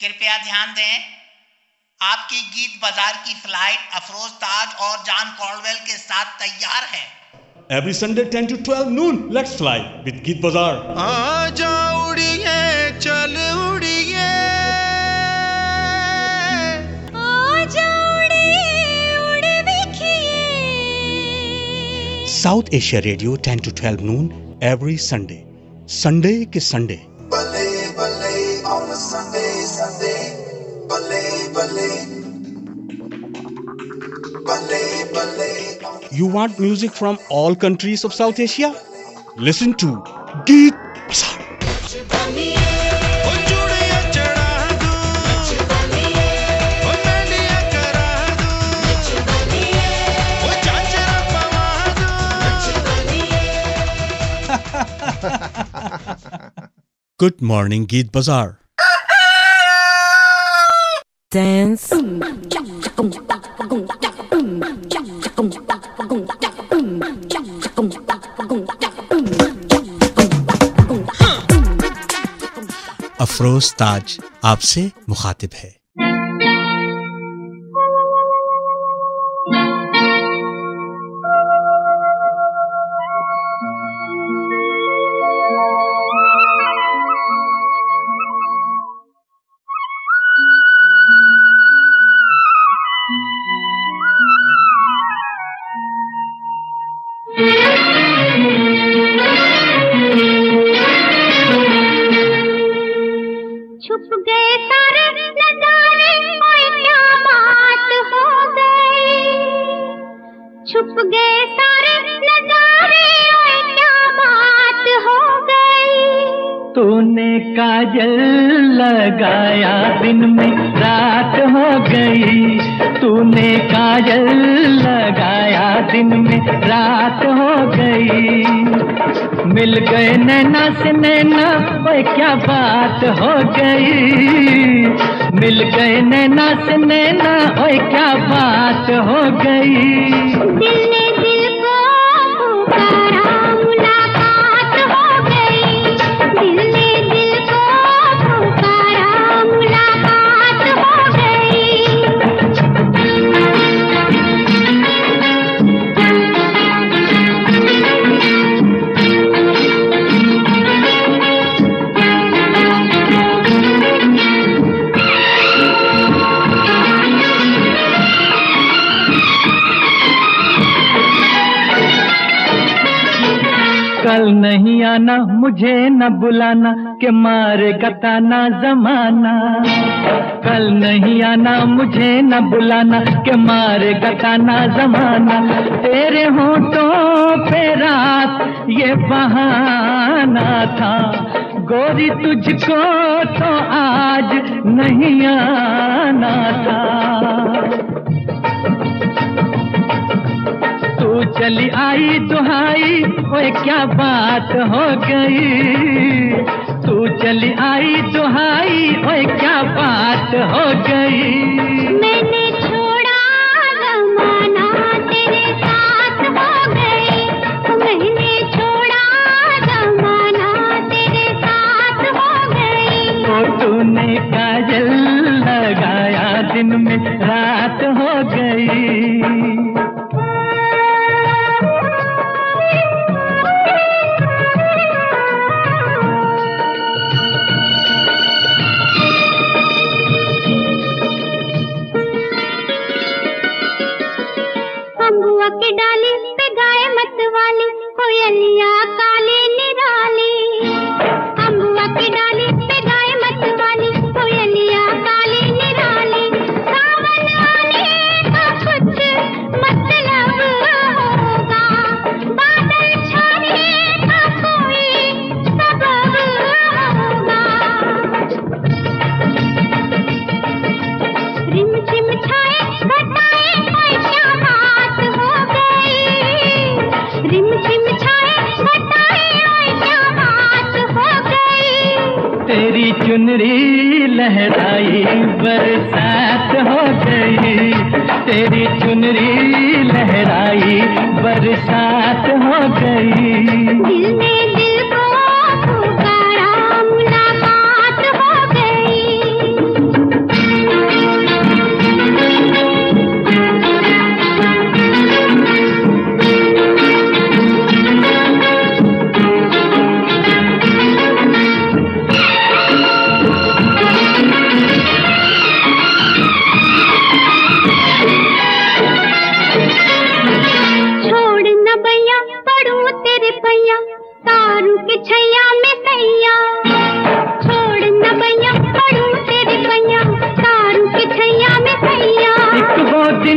कृपया ध्यान दें आपकी गीत बाज़ार की फ़्लाइट अफरोज ताज और जान कॉर्डवेल के साथ तैयार है। Every Sunday ten to twelve noon let's fly with Geet Bazaar आ जाओ उड़िए चल उड़िए। South Asia radio ten to twelve noon every Sunday Sunday के Sunday You want music from all countries of South Asia? Listen to Geet Bazaar. Good morning, Geet Bazaar. Dance. Afroz Taj आपसे मुखातिब है। छुप गए सारे नजारे क्या बात हो गई? तूने काजल लगाया दिन में रात हो गई। तूने काजल लगाया दिन में रात हो गई। मिल गए नैना से नैना, ओए क्या बात हो गई? मिल गए नैना से नैना, ओए क्या बात हो गई? दिल ने कल नहीं आना, मुझे न बुलाना, के मारे गताना जमाना। कल नहीं आना, मुझे न बुलाना, के मारे गताना जमाना। तेरे होठों पे रात, ये बहाना था। गोरी तुझको तो आज नहीं आना था। तू चली आई दुहाई ओए क्या बात हो गई? तू चली आई दुहाई ओए क्या बात हो गई? मैंने छोड़ा जमाना तेरे साथ हो गई। मैंने छोड़ा जमाना तेरे साथ हो गई। तो तूने काजल लगाया दिन में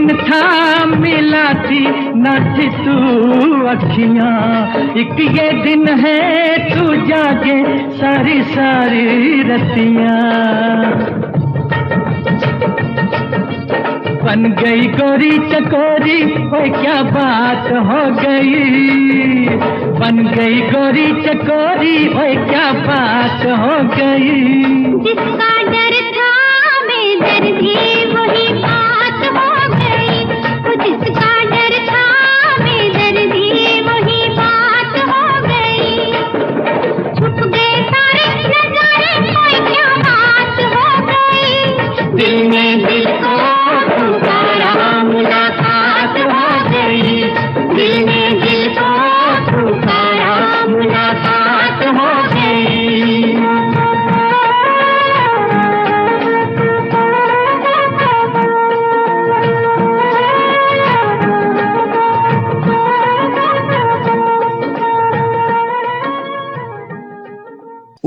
साथ तू अखियाँ। एक ये दिन है तू जागे सारी सारी रतियाँ। बन गई गोरी चकोरी, ओए क्या बात हो गई? बन गई गोरी चकोरी, ओए क्या बात हो गई? जिसका डर था, मैं डर भी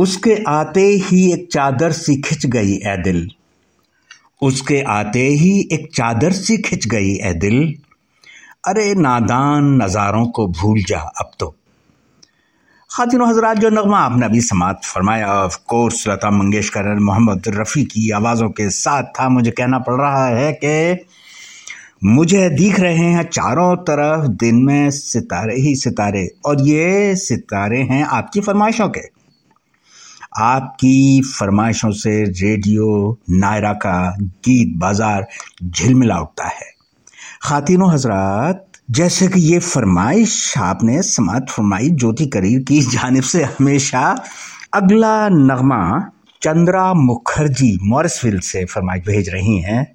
उसके आते ही एक चादर सी खिंच गई, ए दिल। उसके आते ही एक चादर सी खिंच गई, ए दिल। अरे नादान नज़ारों को भूल जा अब तो। खातिन हजरात, जो नगमा आपने अभी समात फरमाया ऑफ़ कोर्स लता मंगेशकर मोहम्मद रफ़ी की आवाज़ों के साथ था, मुझे कहना पड़ रहा है कि मुझे दिख रहे हैं चारों तरफ़ दिन में सितारे ही सितारे, और ये सितारे हैं आपकी फरमाइशों के। आपकी फरमाइशों से रेडियो नायरा का गीत बाज़ार झिलमिला उठता है। खातिनों हजरात, जैसे कि ये फरमाइश आपने समात फरमाई, ज्योति करीर की जानब से हमेशा अगला नगमा चंद्रा मुखर्जी मॉरिसविल से फरमाइश भेज रही हैं।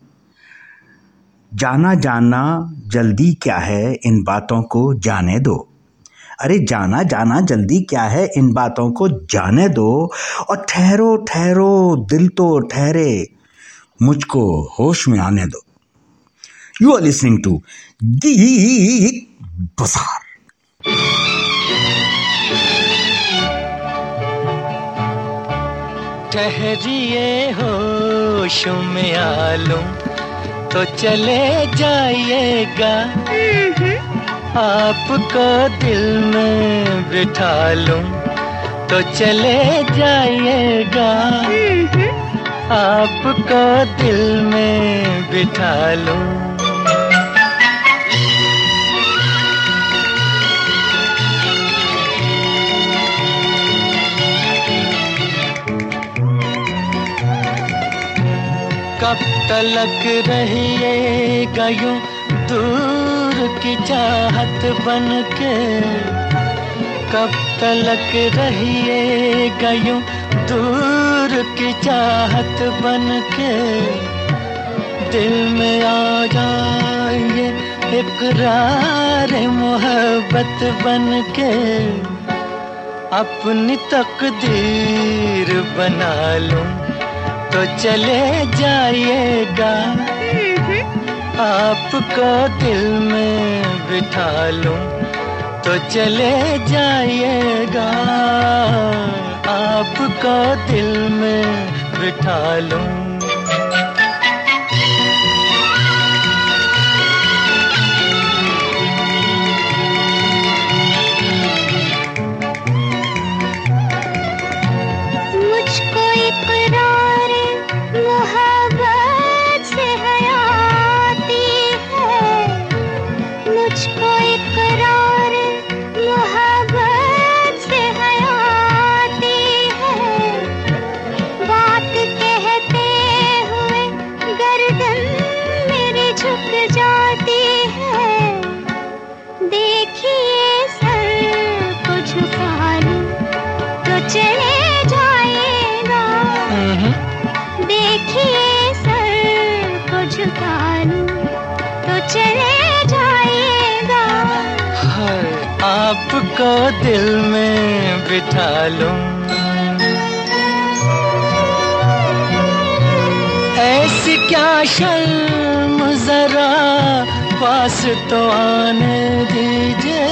जाना जाना जल्दी क्या है, इन बातों को जाने दो। अरे जाना जाना जल्दी क्या है? इन बातों को जाने दो और ठहरो ठहरो दिल तो ठहरे मुझको होश में आने दो। यू आर लिसनिंग टू गीत बसार ठहरिए होश में आलूं तो चले जाइएगा। आपको दिल में बिठा लूँ तो चले जाइएगा। आपको दिल में बिठा लूँ। कब तलक रहिएगा यूँ दूर की चाहत बन के कब तलक रहिएगा यूँ दूर की चाहत बन के दिल में आ जाइए इकरार मोहब्बत बन के अपनी तकदीर बना लूँ तो चले जाइएगा। आपको दिल में बिठा लूँ तो चले जाइएगा। आपका दिल में बिठा लूँ। दिल में बिठा लूँ। ऐसी क्या शर्म जरा पास तो आने दीजिए।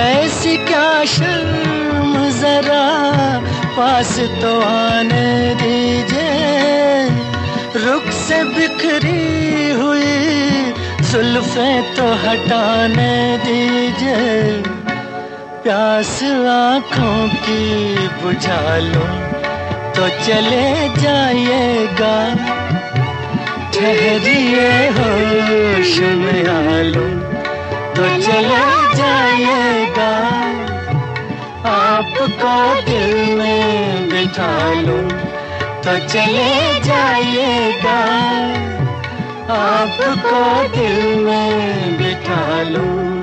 ऐसी क्या शर्म जरा पास तो आने दीजिए। रुख से बिखरी हुई जुल्फे तो हटाने दीजिए। प्यास आँखों की बुझा लो तो चले जाइएगा। ठहरिए होश में आलू तो चले जाइएगा। आपको दिल में बिठा लूँ तो चले जाइएगा। आपको दिल में बिठा लूँ।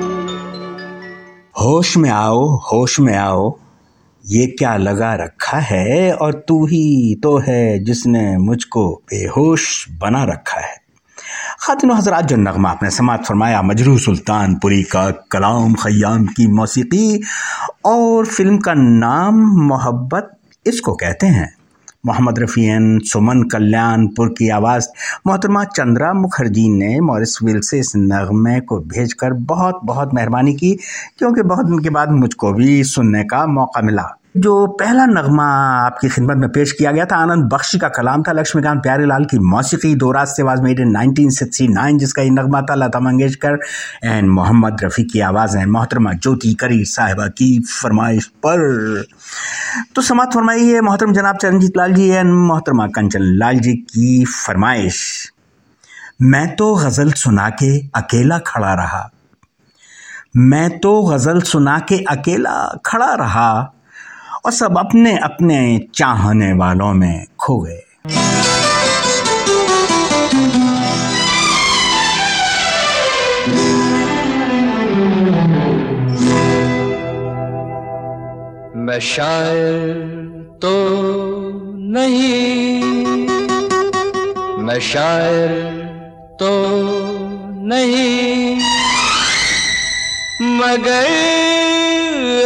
होश में आओ, होश में आओ। ये क्या लगा रखा है और तू ही तो है जिसने मुझको बेहोश बना रखा है। खातिन हजरात, जो नगमा आपने समात फरमाया, मजरू सुल्तानपुरी का कलाम खयाम की मौसीकी और फ़िल्म का नाम मोहब्बत, इसको कहते हैं। मोहम्मद रफ़ीन सुमन कल्याणपुर की आवाज़। मोहतरमा चंद्रा मुखर्जी ने मॉरिस विल से इस नगमे को भेजकर बहुत बहुत मेहरबानी की, क्योंकि बहुत दिन के बाद मुझको भी सुनने का मौका मिला। जो पहला नगमा आपकी खिदमत में पेश किया गया था, आनंद बख्शी का कलाम था, लक्ष्मीकांत प्यारेलाल की मौसीकी, दो से आवाज़ मेड इन 1969 जिसका ये नगमा था, लता मंगेशकर एंड मोहम्मद रफ़ी की आवाज़ है। मोहतरमा ज्योति करीर साहिबा की फरमाइश पर। तो समात फरमाई है मोहतरम जनाब चरणजीत लाल जी एंड मोहतरमा कंचन लाल जी की फरमाइश। मैं तो गज़ल सुना के अकेला खड़ा रहा। मैं तो गज़ल सुना के अकेला खड़ा रहा। और सब अपने अपने चाहने वालों में खो गए। मैं शायर तो नहीं, मैं शायर तो नहीं, मगर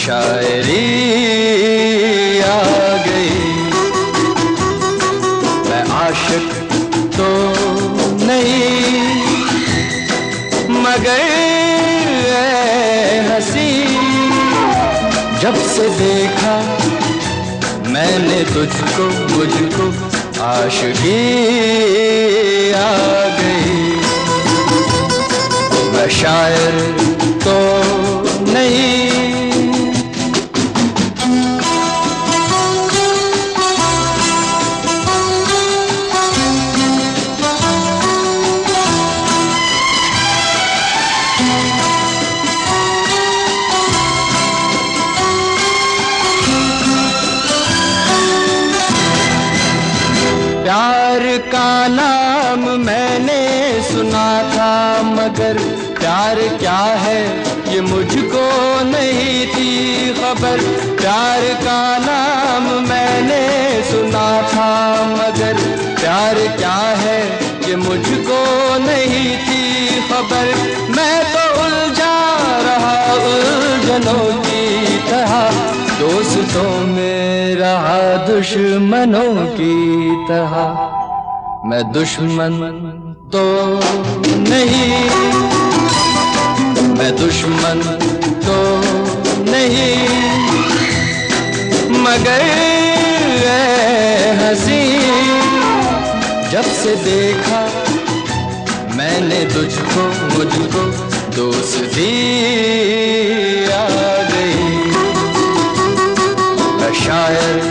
शायरी आ गई। मैं आशिक तो नहीं, मगर हँसी। जब से देखा मैंने तुझको, मुझको आशिकी आ गई। मैं शायर तो नहीं प्यार का नाम मैंने सुना था, मगर प्यार क्या है ये मुझको नहीं थी खबर। मैं तो उलझा रहा उलझनों की तरह, दोस्तों में रहा दुश्मनों की तरह। मैं दुश्मन तो नहीं, मैं दुश्मन तो नहीं। मगर हसी। जब से देखा मैंने तुझको मुझको दोस्ती आ गई। शायद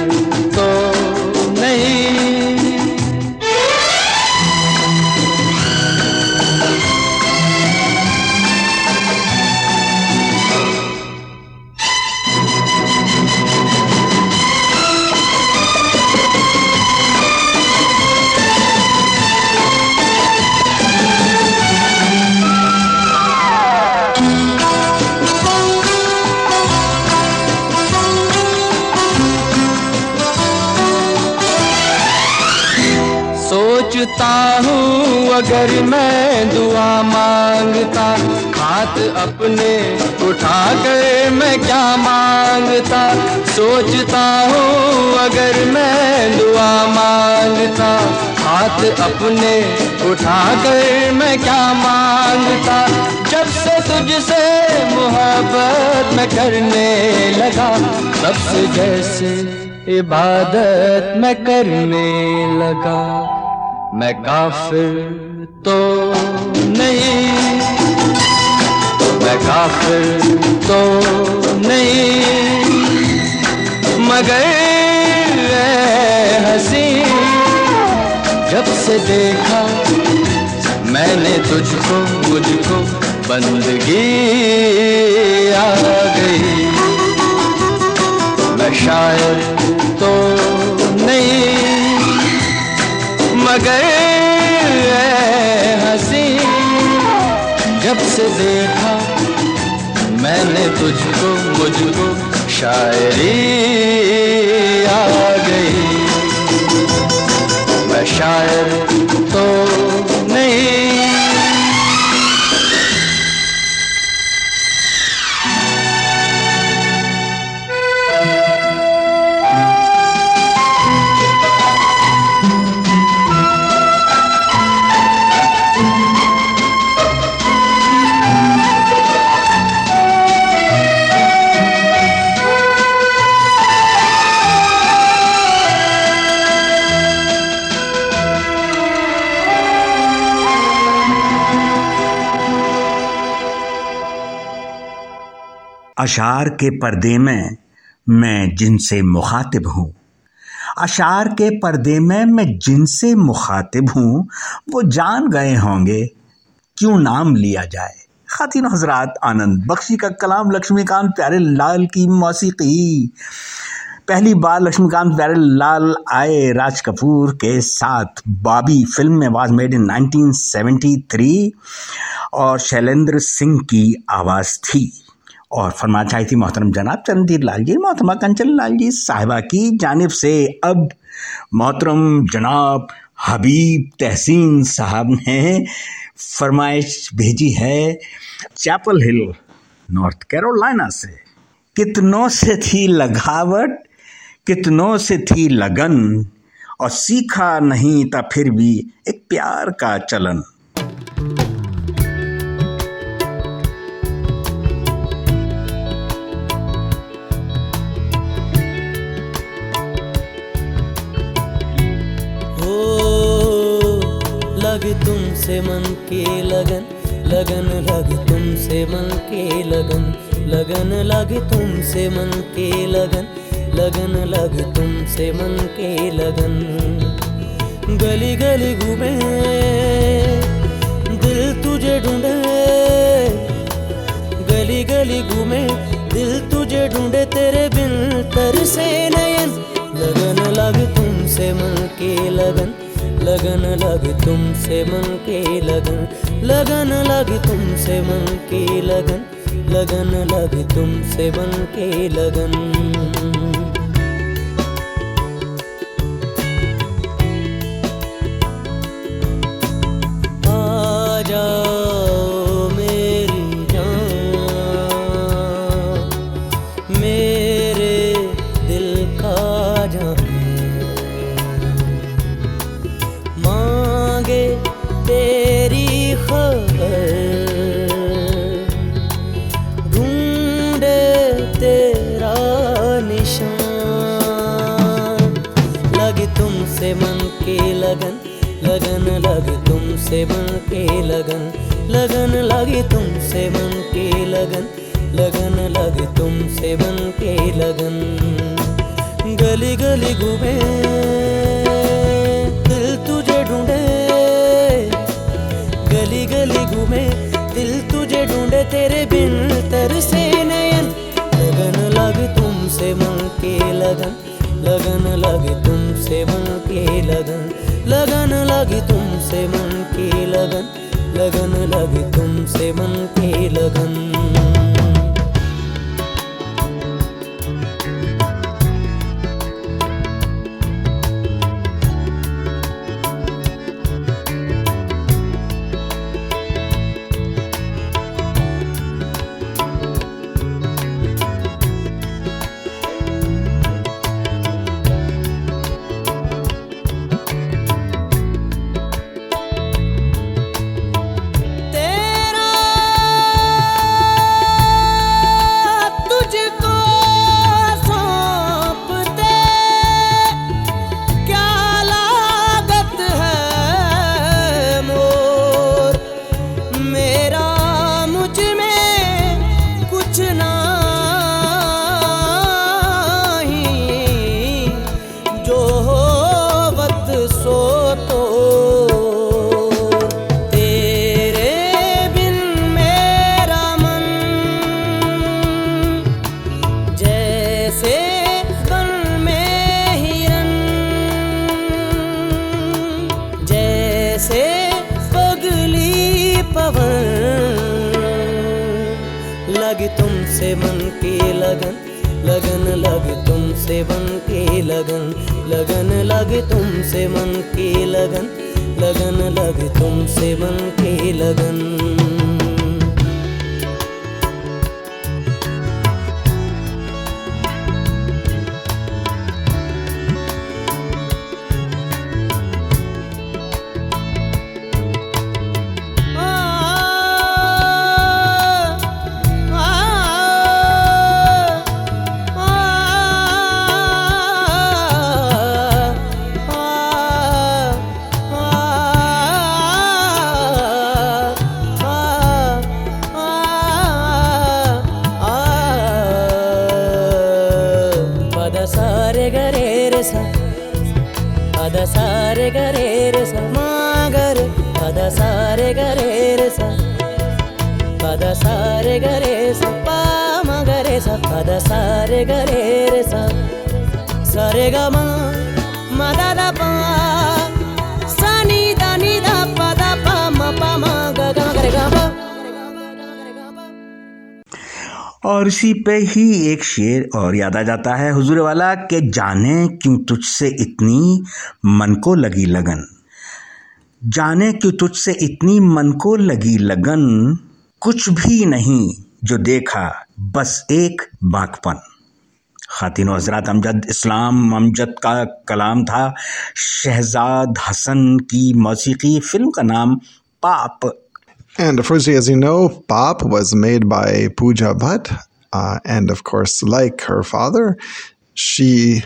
अगर मैं दुआ माँगता, हाथ अपने उठा कर मैं क्या माँगता? सोचता हूँ अगर मैं दुआ माँगता, हाथ अपने उठा कर मैं क्या माँगता? जब से तुझसे मोहब्बत मैं करने लगा, तब से जैसे इबादत मैं करने लगा। मैं काफिर तो नहीं। मैं काफिर तो नहीं। मगर हँसी। जब से देखा मैंने तुझको, मुझको बंदगी आ गई। मैं शायर तो नहीं। मगर से देखा मैंने तुझको मुझको शायरी आ गई। मैं शायर अशार के पर्दे में मैं जिनसे मुखातिब हूँ। अशार के पर्दे में मैं जिनसे मुखातिब हूँ, वो जान गए होंगे क्यों नाम लिया जाए। खातिन हजरात आनंद, बख्शी का कलाम लक्ष्मीकांत प्यारे लाल की मौसीकी। पहली बार लक्ष्मीकांत प्यारे लाल आए राज कपूर के साथ, बाबी फ़िल्म में वाज मेड इन 1973 और शैलेंद्र सिंह की आवाज़ थी। और फरमा थी, मोहतरम जनाब, चंदीर लाल जी, मोहतरमा कंचन लाल जी, साहिबा की जानब से अब मोहतरम जनाब हबीब तहसीन साहब ने फरमाइश भेजी है चैपल हिल, नॉर्थ कैरोलिना से। कितनों से थी लगावट, कितनों से थी लगन, और सीखा नहीं था फिर भी एक प्यार का चलन। तुमसे मन के लगन लगन लग तुमसे मन के लगन लगन लग तुमसे मन के लगन लगन लग तुमसे मन के लगन। गली गली घूमे, दिल तुझे ढूंढे। गली गली घूमे, दिल तुझे ढूंढे, तेरे बिन तरसे नयन। लगन लग तुमसे मन के लगन लगन लग तुमसे मन के लगन। लगन लग तुमसे मन की लगन। लगन लग तुमसे मन के लगन। लगन लगन लगे तुमसे मन की लगन लगन लगे तुमसे मन की लगन लगन लगे तुमसे मन की लगन। इसी पे ही एक शेर और याद आ जाता है हुजूर वाला के जाने क्यों तुझसे इतनी मन को लगी लगन? जाने क्यों तुझसे इतनी मन को लगी लगन? कुछ भी नहीं जो देखा बस एक बाकपन। खातिन हजरात अमजद इस्लाम अमजद का कलाम था शहजाद हसन की मौसीकी फ़िल्म का नाम पाप। And Afrozi, as you know, Bop was made by Pooja Bhatt. Uh, and of course, like her father, she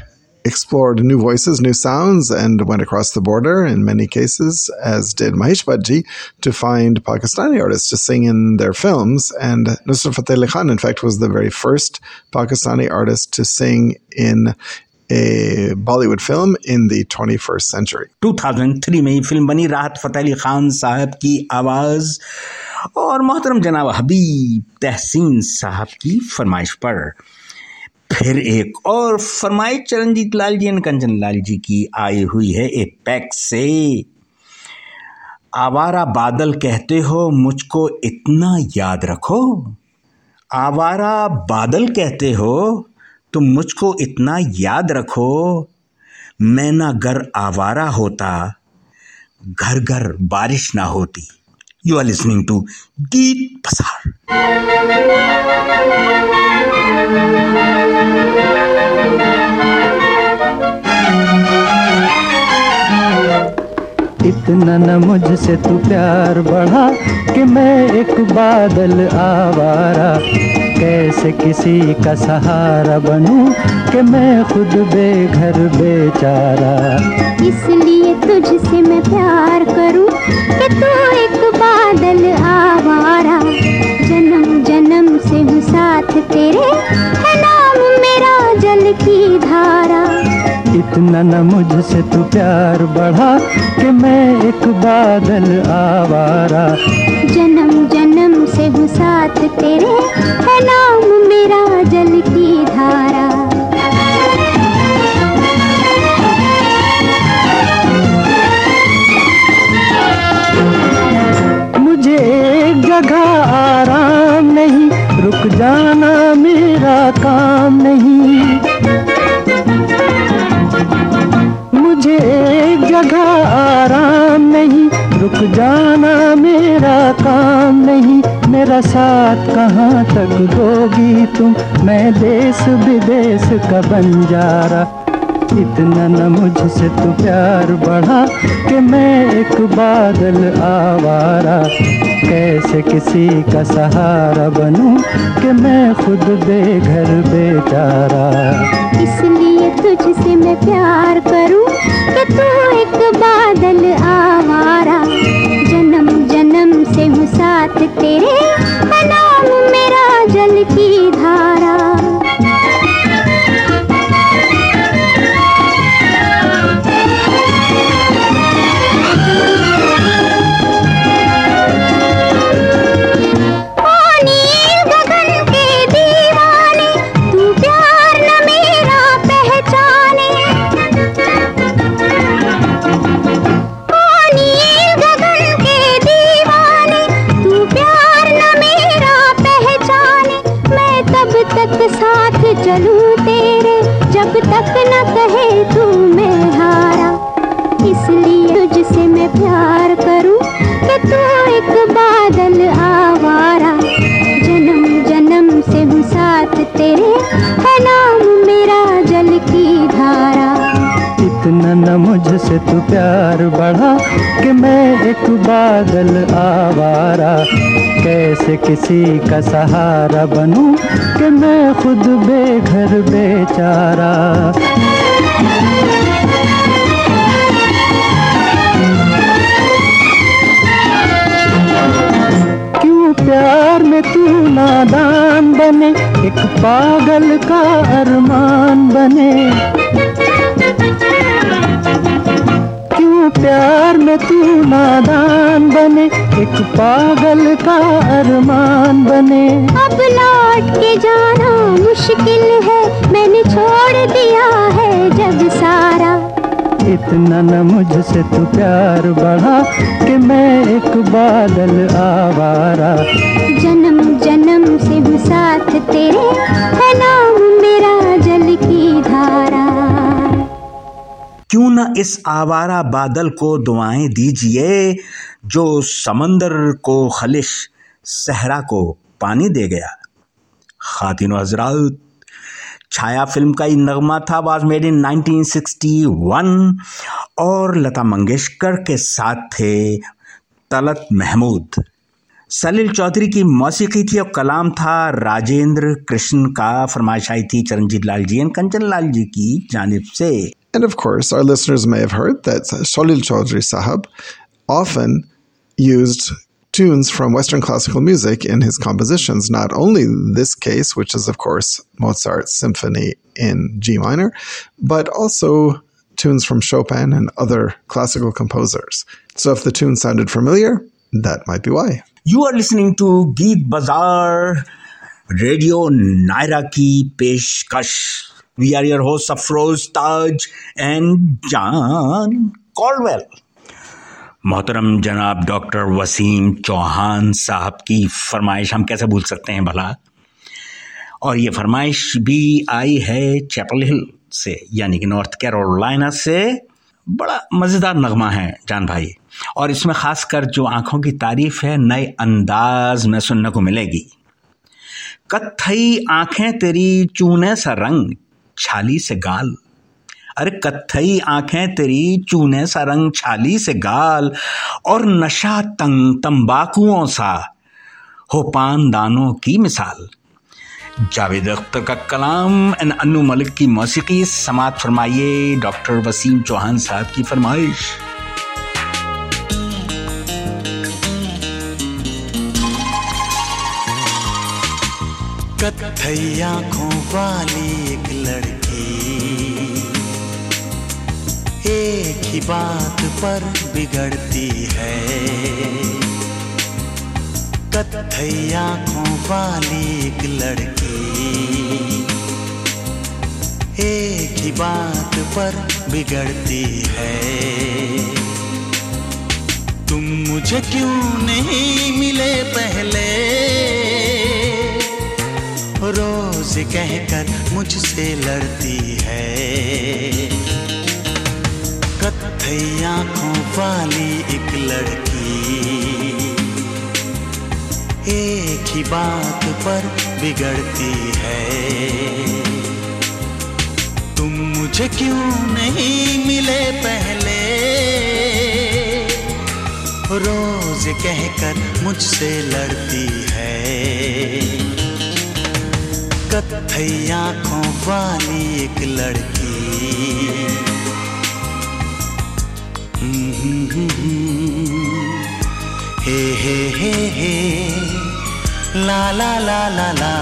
explored new voices, new sounds, and went across the border in many cases, as did Mahesh to find Pakistani artists to sing in their films. And Nusrat Fateh Ali Khan, in fact, was the very first Pakistani artist to sing in a Bollywood film in the 21st century. 2003 में ये film बनी राहत फ़तेह अली खान साहब की आवाज़ और मोहतरम जनाब हबीब तहसीन साहब की फरमाइश पर। फिर एक और फरमाइश चरणजीत लाल जी एंड कंचन लाल जी की आई हुई है एक पैक से। आवारा बादल कहते हो, मुझको इतना याद रखो। आवारा बादल कहते हो तुम मुझको इतना याद रखो, मैं ना घर आवारा होता घर घर बारिश ना होती। यू आर लिसनिंग टू गीत पसार इतना न मुझसे तू प्यार बढ़ा कि मैं एक बादल आवारा। कैसे किसी का सहारा बनूं कि मैं खुद बेघर बेचारा? इसलिए तुझसे मैं प्यार करूँ कि तू एक बादल आवारा। जन्म जन्म से हूँ साथ तेरे है नाम मेरा जल की धारा। इतना न मुझसे तू प्यार बढ़ा कि मैं एक बादल आवारा। जन्म जन्म से हूँ साथ तेरे है नाम मेरा जल की धारा। मुझे जगह आराम नहीं, रुक जाना मेरा काम नहीं। मुझे जगह आराम नहीं, रुक जाना मेरा काम नहीं। मेरा साथ कहाँ तक दोगी तुम? मैं देश विदेश का बंजारा। इतना न मुझसे तू प्यार बढ़ा कि मैं एक बादल आवारा। कैसे किसी का सहारा बनूं कि मैं खुद बेघर बेचारा? इसलिए तुझसे मैं प्यार करूँ कि तू एक बादल आवारा। जन्म जन्म से हूँ साथ तेरे की धारा कि मैं एक बादल आवारा। कैसे किसी का सहारा बनूं कि मैं खुद बेघर बेचारा? क्यों प्यार में तू नादान बने? एक पागल का अरमान बने। प्यार में तू नादान बने एक पागल का अरमान बने। अब लौट के जाना मुश्किल है मैंने छोड़ दिया है जब सारा। इतना न मुझसे तू प्यार बढ़ा कि मैं एक बादल आवारा। जन्म जन्म से हूँ साथ तेरे है नाम मेरा जल की धारा। क्यों न इस आवारा बादल को दुआएँ दीजिए, जो समंदर को खलिश, सहरा को पानी दे गया। खातिन हजरात, छाया फ़िल्म का ये नगमा था वाज मेड इन 1961 और लता मंगेशकर के साथ थे तलत महमूद। सलील चौधरी की मौसीकी थी और कलाम था राजेंद्र कृष्ण का, फरमाइश आई थी चरणजीत लाल जी एंड कंचन लाल जी की जानब से। And of course, our listeners may have heard that Sholil Chaudhry Sahab often used tunes from Western classical music in his compositions, not only this case, which is, of course, Mozart's symphony in G minor, but also tunes from Chopin and other classical composers. So if the tune sounded familiar, that might be why. You are listening to Geet Bazaar, Radio Nairaki Peshkash. We are your hosts, Afroz, Taj, and John Caldwell. मोहतरम जनाब doctor Wasim Chauhan साहब की फरमाइश हम कैसे भूल सकते हैं भला? और ये फरमाइश भी आई है चैपल हिल से, यानी कि नॉर्थ कैरोलिना से। बड़ा मज़ेदार नगमा है, जान भाई। और इसमें ख़ासकर जो आँखों की तारीफ़ है, नए अंदाज में सुनने को मिलेगी। कत्थई आँखें तेरी चूने सा रंग छाली से गाल। अरे कत्थई आँखें तेरी, चूने सा रंग छाली से गाल, और नशा तंग तंबाकुओं सा, हो पान दानों की मिसाल। जावेद अख्तर का कलाम एंड अनु मलिक की मौसीकी, समात फरमाइए, डॉक्टर वसीम चौहान साहब की फरमाइश। कत्थई आँखों वाली एक एक ही बात पर बिगड़ती है। कत्थई आँखों वाली एक लड़की। एक ही बात पर बिगड़ती है। तुम मुझे क्यों नहीं मिले पहले? रोज कहकर मुझसे लड़ती है। कत्थई आँखों वाली एक लड़की। एक ही बात पर बिगड़ती है। तुम मुझे क्यों नहीं मिले पहले? रोज कहकर मुझसे लड़ती है। कत्थई आँखों वाली एक लड़की। हे हे हे हे. ला ला ला ला ला.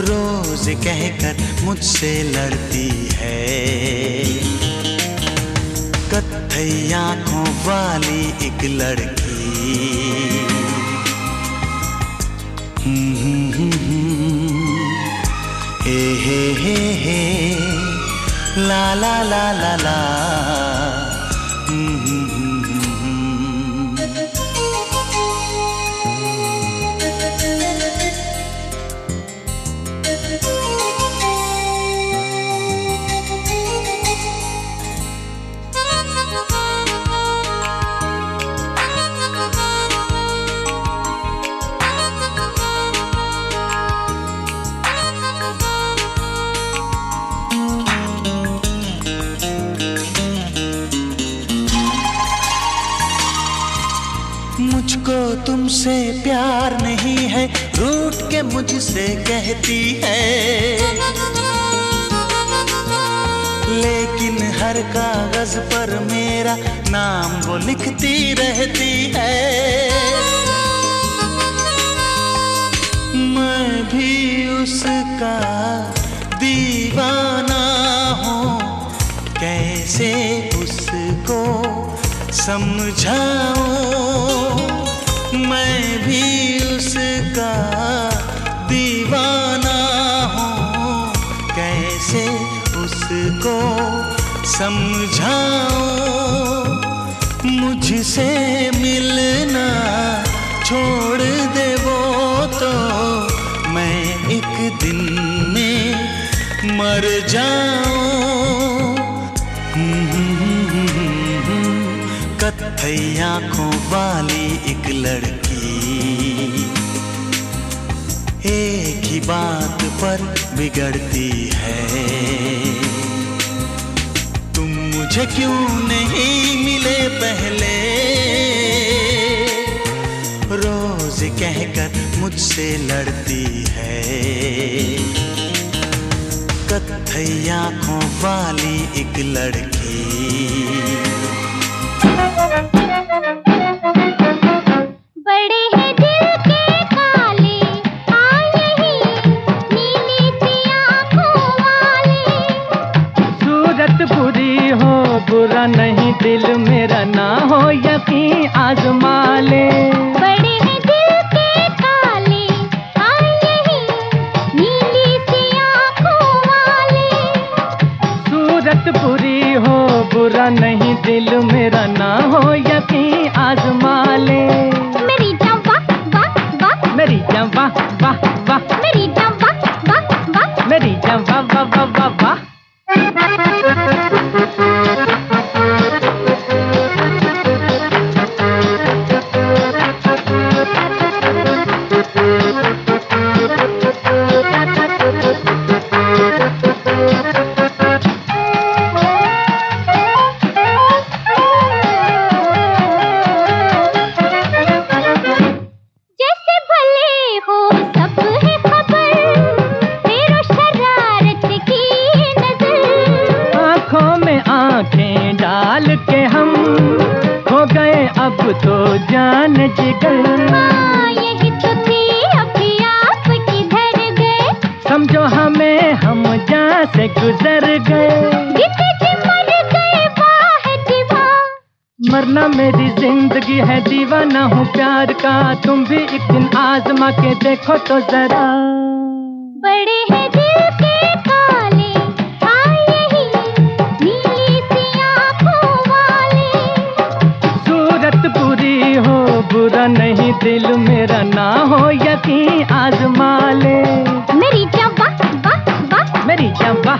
रोज कहकर मुझसे लड़ती है। कत्थई आँखों वाली एक लड़की। हम्म, हम्म, हम्म, हे हे हे। ला ला ला ला ला। के मुझसे कहती है। लेकिन हर कागज़ पर मेरा नाम वो लिखती रहती है। मैं भी उसका दीवाना हूँ। कैसे उसको समझाऊं? समझाऊं मुझसे मिलना छोड़ दे वो तो मैं एक दिन में मर जाऊँ। कत्थई आँखों वाली एक लड़की, एक ही बात पर बिगड़ती है। मुझे क्यों नहीं मिले पहले? रोज कहकर मुझसे लड़ती है। कथई आँखों वाली एक लड़की। नहीं जान जिगर। हाँ, यही तो थी अभी आप किधर गए। समझो हमें हम जहाँ से गुजर गए। मरना मेरी ज़िंदगी है दीवाना हूँ प्यार का। तुम भी एक दिन आजमा के देखो तो जरा। बड़े हैं दिल के दिल मेरा ना हो यकीन आजमा ले। मेरी चंपा मेरी चंपा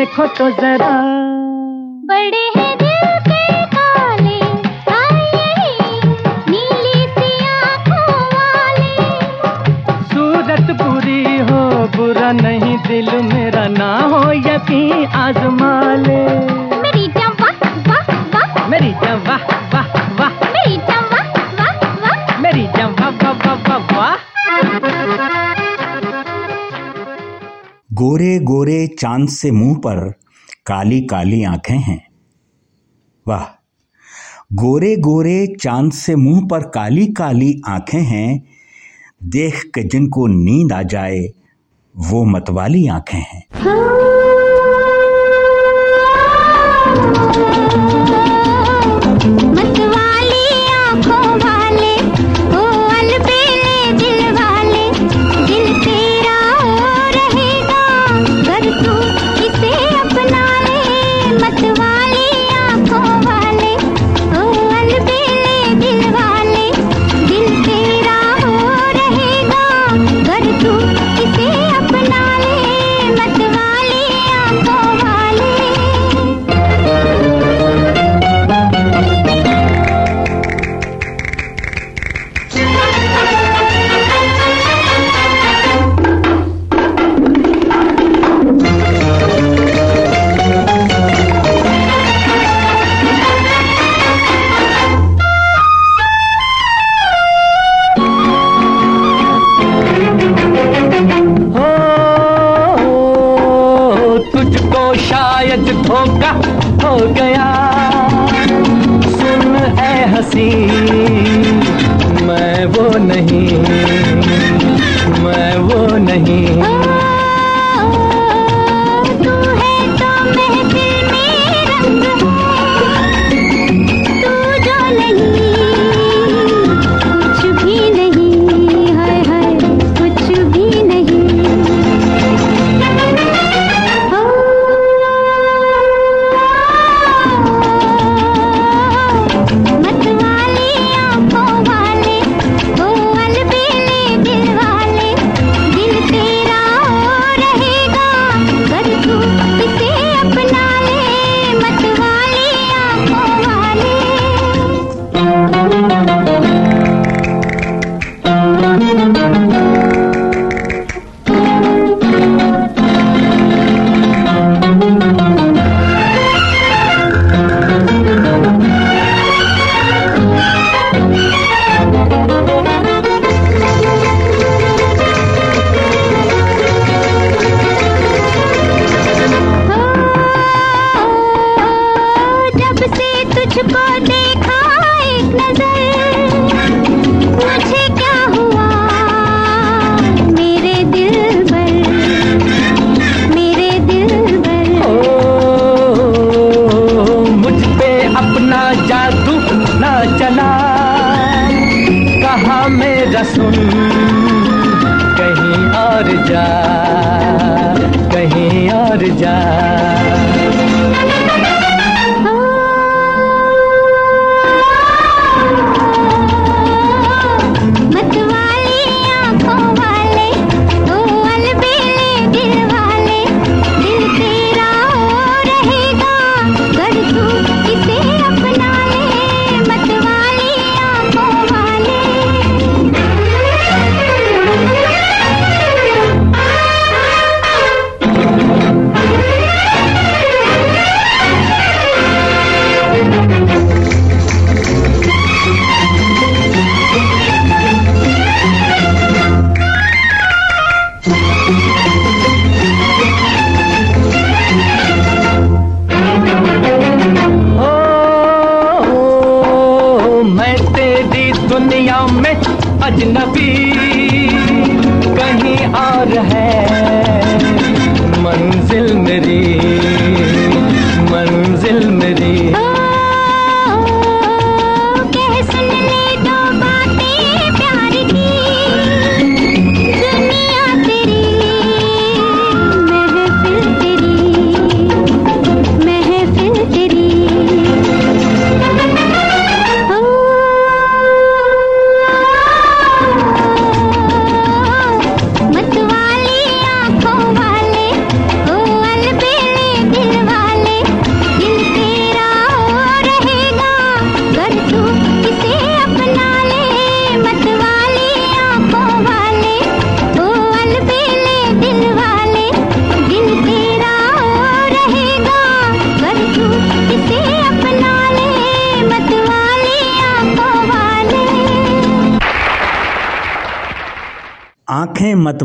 देखो तो जरा। बड़े हैं दिल के काले नीली सी आँखों वाले। सूरत बुरी हो बुरा नहीं दिल मेरा ना हो यकीन आजमा ले मेरी जवा मेरी जवा गोरे गोरे चाँद से मुँह पर काली काली आँखें हैं। वाह! गोरे गोरे चाँद से मुँह पर काली काली आँखें हैं, देख के जिनको नींद आ जाए, वो मतवाली आँखें हैं।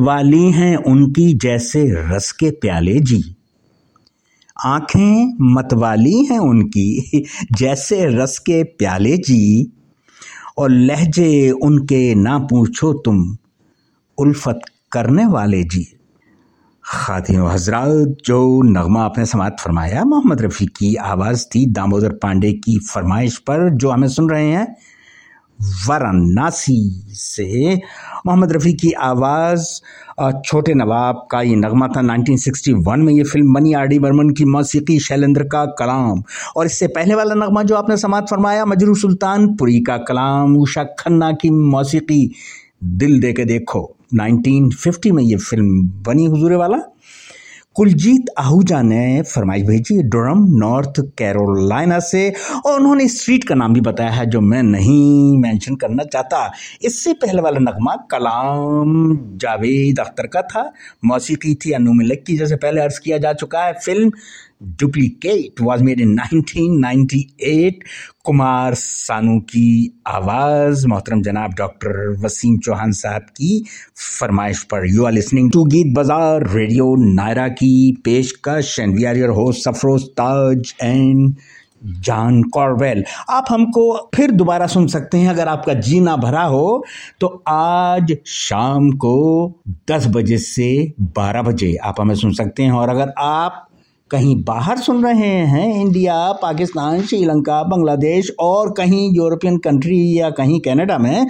मतवाली हैं उनकी जैसे रस के प्याले जी। आँखें मतवाली हैं उनकी, जैसे रस के प्याले जी। और लहजे उनके ना पूछो तुम, उल्फत करने वाले जी। खातिन हजरात, जो नगमा आपने समात फरमाया, मोहम्मद रफ़ी की आवाज़ थी दामोदर पांडे की फरमाइश पर, जो हमें सुन रहे हैं। वाराणसी से। मोहम्मद रफ़ी की आवाज़ छोटे नवाब का ये नगमा था। 1961 में ये फ़िल्म बनी। आर डी बर्मन की मौसीकी शैलेंद्र का कलाम। और इससे पहले वाला नगमा जो आपने समात फरमाया, मजरू सुल्तानपुरी का कलाम। उषा खन्ना की मौसीकी दिल दे के देखो 1950 में ये फ़िल्म बनी, हुजूरे वाला। कुलजीत आहूजा ने फरमाइश भेजी ड्रम नॉर्थ कैरोलिना से। और उन्होंने स्ट्रीट का नाम भी बताया है, जो मैं नहीं मेंशन करना चाहता। इससे पहले वाला नगमा कलाम जावेद अख्तर का था। मौसीकी थी अनु मलिक की जैसे पहले अर्ज़ किया जा चुका है। Film Duplicate was made in 1998 Kumar Sanu की आवाज़ मोहतरम जनाब डॉक्टर वसीम चौहान साहब की फरमाइश पर यू आर लिसनिंग टू गीत बाज़ार रेडियो नायरा की पेशकश and we are your host Afroz Taj and John Corwell आप हमको फिर दोबारा सुन सकते हैं अगर आपका जीना भरा हो तो आज शाम को 10 बजे से 12 बजे आप हमें सुन सकते हैं और अगर आप कहीं बाहर सुन रहे हैं इंडिया, पाकिस्तान, श्रीलंका, बांग्लादेश और कहीं यूरोपियन कंट्री या कहीं कनाडा में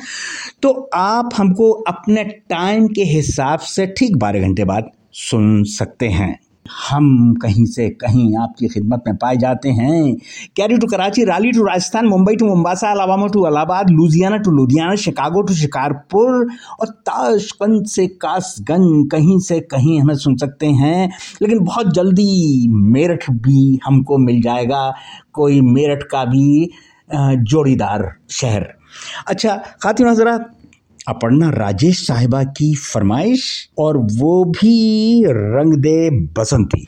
तो आप हमको अपने टाइम के हिसाब से ठीक बारह घंटे बाद सुन सकते हैं। हम कहीं से कहीं आपकी खिदमत में पाए जाते हैं। Cary to Karachi, Raleigh to Rajasthan, Mumbai to Mombasa Alabama to Allahabad, Ludhiana to Ludhiana, Chicago to Shikarpur और ताशकंद से कासगंज। कहीं से कहीं हमें सुन सकते हैं, लेकिन बहुत जल्दी मेरठ भी हमको मिल जाएगा। कोई मेरठ का भी जोड़ीदार शहर। अच्छा खातिन हजरात अपर्णा राजेश साहिबा की फरमाइश और वो भी रंग दे बसंती।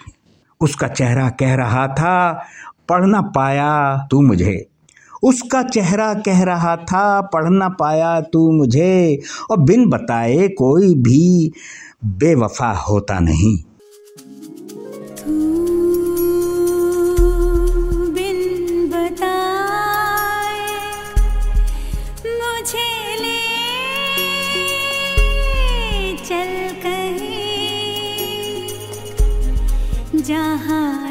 उसका चेहरा कह रहा था, पढ़ ना पाया तू मुझे। उसका चेहरा कह रहा था, पढ़ ना पाया तू मुझे। और बिन बताए कोई भी बेवफा होता नहीं। बिन जहाँ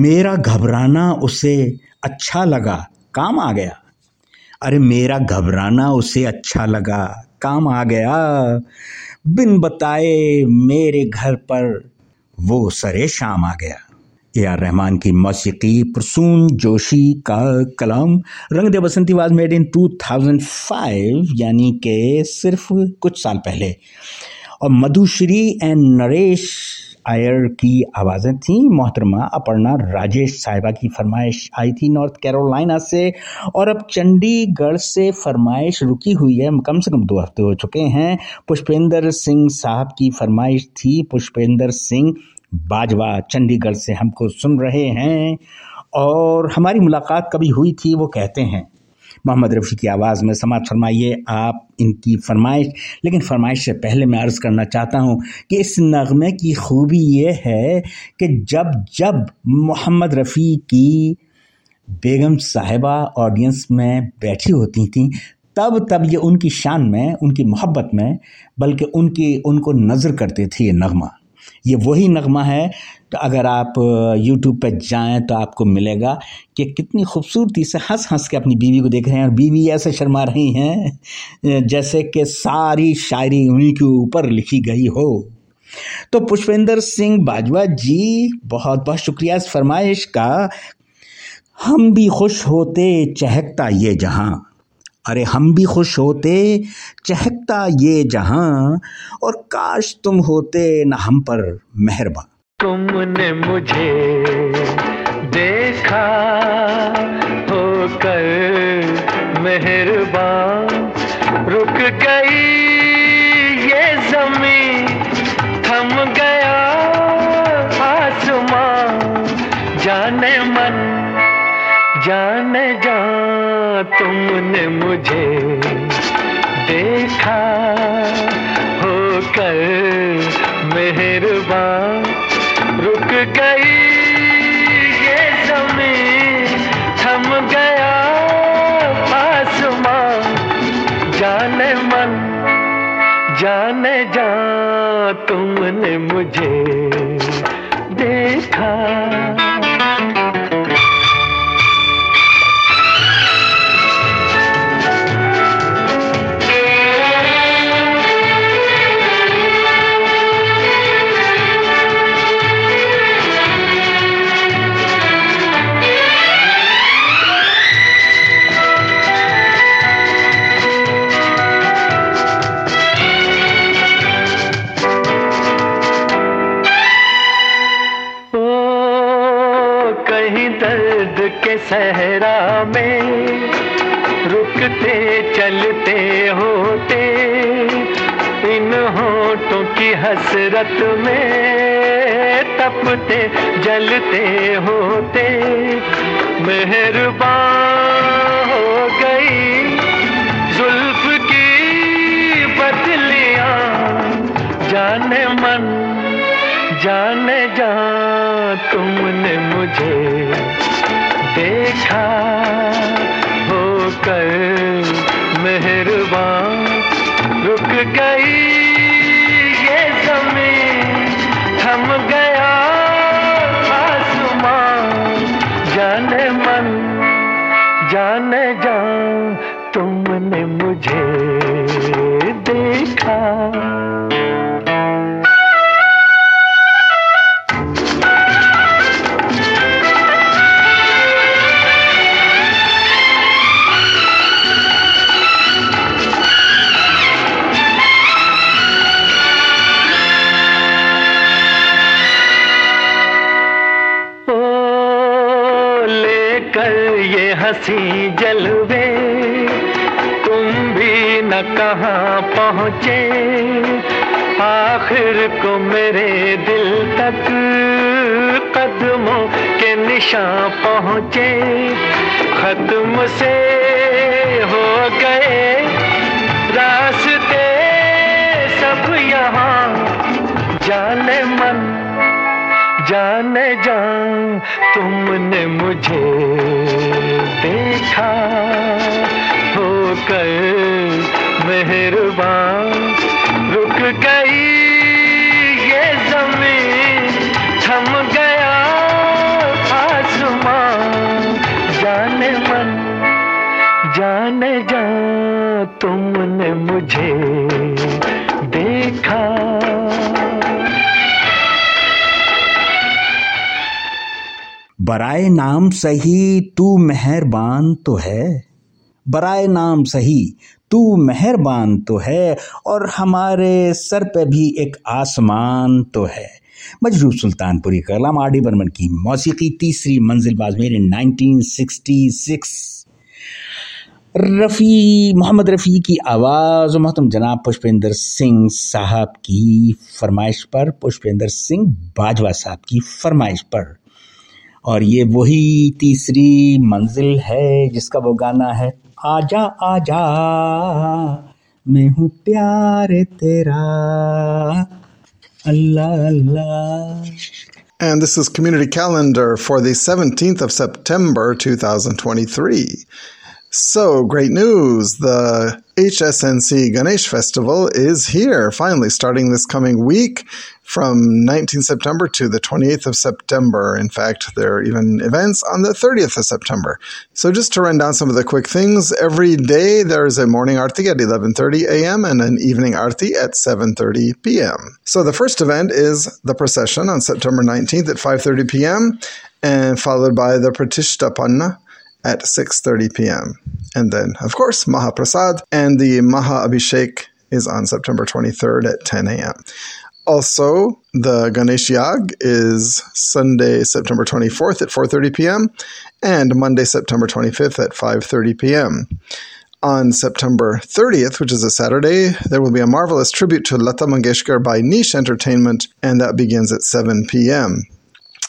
मेरा घबराना उसे अच्छा लगा, काम आ गया। अरे मेरा घबराना उसे अच्छा लगा, काम आ गया। बिन बताए मेरे घर पर वो सरे शाम आ गया। ए आर रहमान की मौसीकी प्रसून जोशी का कलाम, Rang De Basanti was made in 2005 यानी के सिर्फ़ कुछ साल पहले। और मधुश्री एंड नरेश आयर की आवाज़ें थी। मोहतरमा अपर्णा, राजेश साहिबा की फरमाइश आई थी नॉर्थ कैरोलिना से। और अब चंडीगढ़ से फरमाइश रुकी हुई है। कम से कम दो हफ़्ते हो चुके हैं। पुष्पेंद्र सिंह साहब की फरमाइश थी, पुष्पेंद्र सिंह बाजवा, चंडीगढ़ से हमको सुन रहे हैं। और हमारी मुलाकात कभी हुई थी, वो कहते हैं। मोहम्मद रफ़ी की आवाज़ में समाज फरमाइए। आप इनकी फरमाइश, लेकिन फरमाइश से पहले मैं अर्ज़ करना चाहता हूँ कि इस नगमे की खूबी ये है कि जब जब मोहम्मद रफ़ी की बेगम साहिबा ऑडियंस में बैठी होती थी, तब तब ये उनकी शान में, उनकी मोहब्बत में, बल्कि उनकी, उनको नज़र करते थे ये नगमा। ये वही नगमा है। तो अगर आप यूट्यूब पर जाएँ तो आपको मिलेगा कि कितनी खूबसूरती से हंस हंस के अपनी बीवी को देख रहे हैं और बीवी ऐसे शर्मा रही हैं जैसे कि सारी शायरी उन्हीं के ऊपर लिखी गई हो। तो पुष्पेंद्र सिंह बाजवा जी बहुत बहुत शुक्रिया इस फरमाइश का। हम भी खुश होते चहकता ये जहाँ। अरे हम भी खुश होते, चहकता ये जहाँ, और काश तुम होते न हम पर मेहरबान। तुमने मुझे देखा होकर मेहरबान। रुक गई ये ज़मीन, थम गया आसमां। जाने मन मुझे देखा होकर मेहरबान। रुक गई ये ज़मीन, थम गया आसमां जाने मन, जाने जा तुमने मुझे देखा। सहरा में रुकते चलते होते इन होठों की हसरत में तपते जलते होते। मेहरबान देखा होकर मेहरबान रुक गई। पहुँचे। आखिर को मेरे दिल तक कदमों के निशान पहुँचे। खत्म से हो गए रास्ते सब यहाँ। जाने मन, जाने जान तुमने मुझे देखा। होकर मेहरबान। रुक गई ये ज़मीन, थम गया आसमान। जाने मन, जाने जा तुमने मुझे देखा। बराए नाम सही, तू मेहरबान तो है। बराए नाम सही तू मेहरबान तो है और हमारे सर पे भी एक आसमान तो है। मजरूब सुल्तानपुरी कलाम, आर डी बर्मन की मौसीकी, तीसरी मंजिल बाजमेर इन 1966 रफ़ी, मोहम्मद रफ़ी की आवाज़ और मोहतरम जनाब पुष्पेंद्र सिंह साहब की फरमाइश पर, पुष्पेंद्र सिंह बाजवा साहब की फरमाइश पर। और ये वही तीसरी मंजिल है जिसका वो गाना है आजा आजा मैं हूँ प्यार तेरा अल्लाह अल्लाह And this is Community Calendar for the 17th of September 2023. So, great news! The HSNC Ganesh Festival is here, finally, starting this coming week from 19th September to the 28th of September. In fact, there are even events on the 30th of September. So, just to run down some of the quick things, every day there is a morning arti at 11:30 a.m. and an evening arti at 7:30 p.m. So, the first event is the procession on September 19th at 5:30 p.m. and followed by the Pratishtapanna at 6:30 p.m. And then, of course, Mahaprasad and the Maha Abhishek is on September 23rd at 10 a.m. Also, the Ganesh Yag is Sunday, September 24th at 4:30 p.m. and Monday, September 25th at 5:30 p.m. On September 30th, which is a Saturday, there will be a marvelous tribute to Lata Mangeshkar by Niche Entertainment, and that begins at 7 p.m.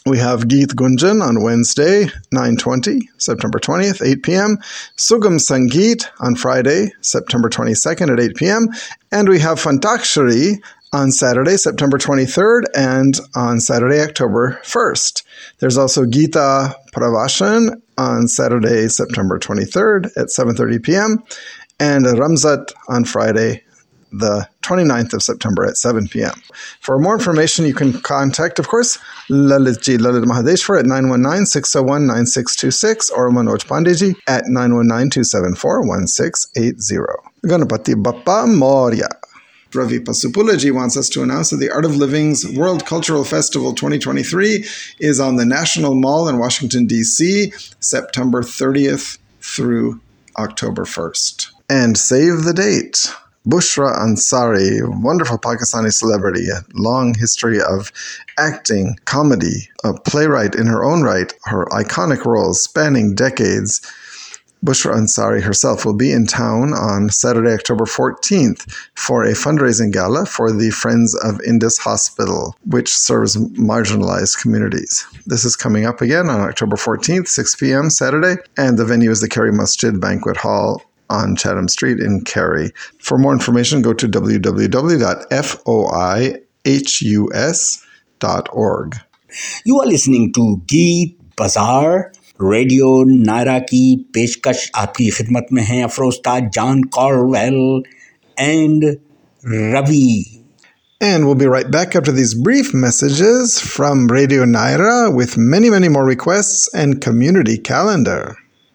We have Geet Gunjan on Wednesday, 9:20, September 20th, 8 p.m. Sugam Sangeet on Friday, September 22nd at 8 p.m. And we have Fantakshari on Saturday, September 23rd, and on Saturday, October 1st. There's also Gita Pravashan on Saturday, September 23rd at 7:30 p.m. and Ramzat on Friday, the 29th of September at 7 p.m. For more information, you can contact, of course, Lalitji Lalit Mahadeshwar at 919-601-9626 or Manoj Pandeji at 919-274-1680. Ganapati Bappa Moria. Ravi Pasupulaji wants us to announce that the Art of Living's World Cultural Festival 2023 is on the National Mall in Washington, D.C., September 30th through October 1st. And save the date. Bushra Ansari, wonderful Pakistani celebrity, a long history of acting, comedy, a playwright in her own right, her iconic roles spanning decades. Bushra Ansari herself will be in town on Saturday, October 14th for a fundraising gala for the Friends of Indus Hospital, which serves marginalized communities. This is coming up again on October 14th, 6 p.m. Saturday, and the venue is the Kerry Masjid Banquet Hall on Chatham Street in Kerry. For more information, go to www.foihus.org. You are listening to Geet Bazaar. Radio Naira की पेशकश आपकी खिदमत में है अफरोस्ताद John Corwell and Ravi And we'll be right back after these brief messages from Radio Naira with many, many more requests and community calendar.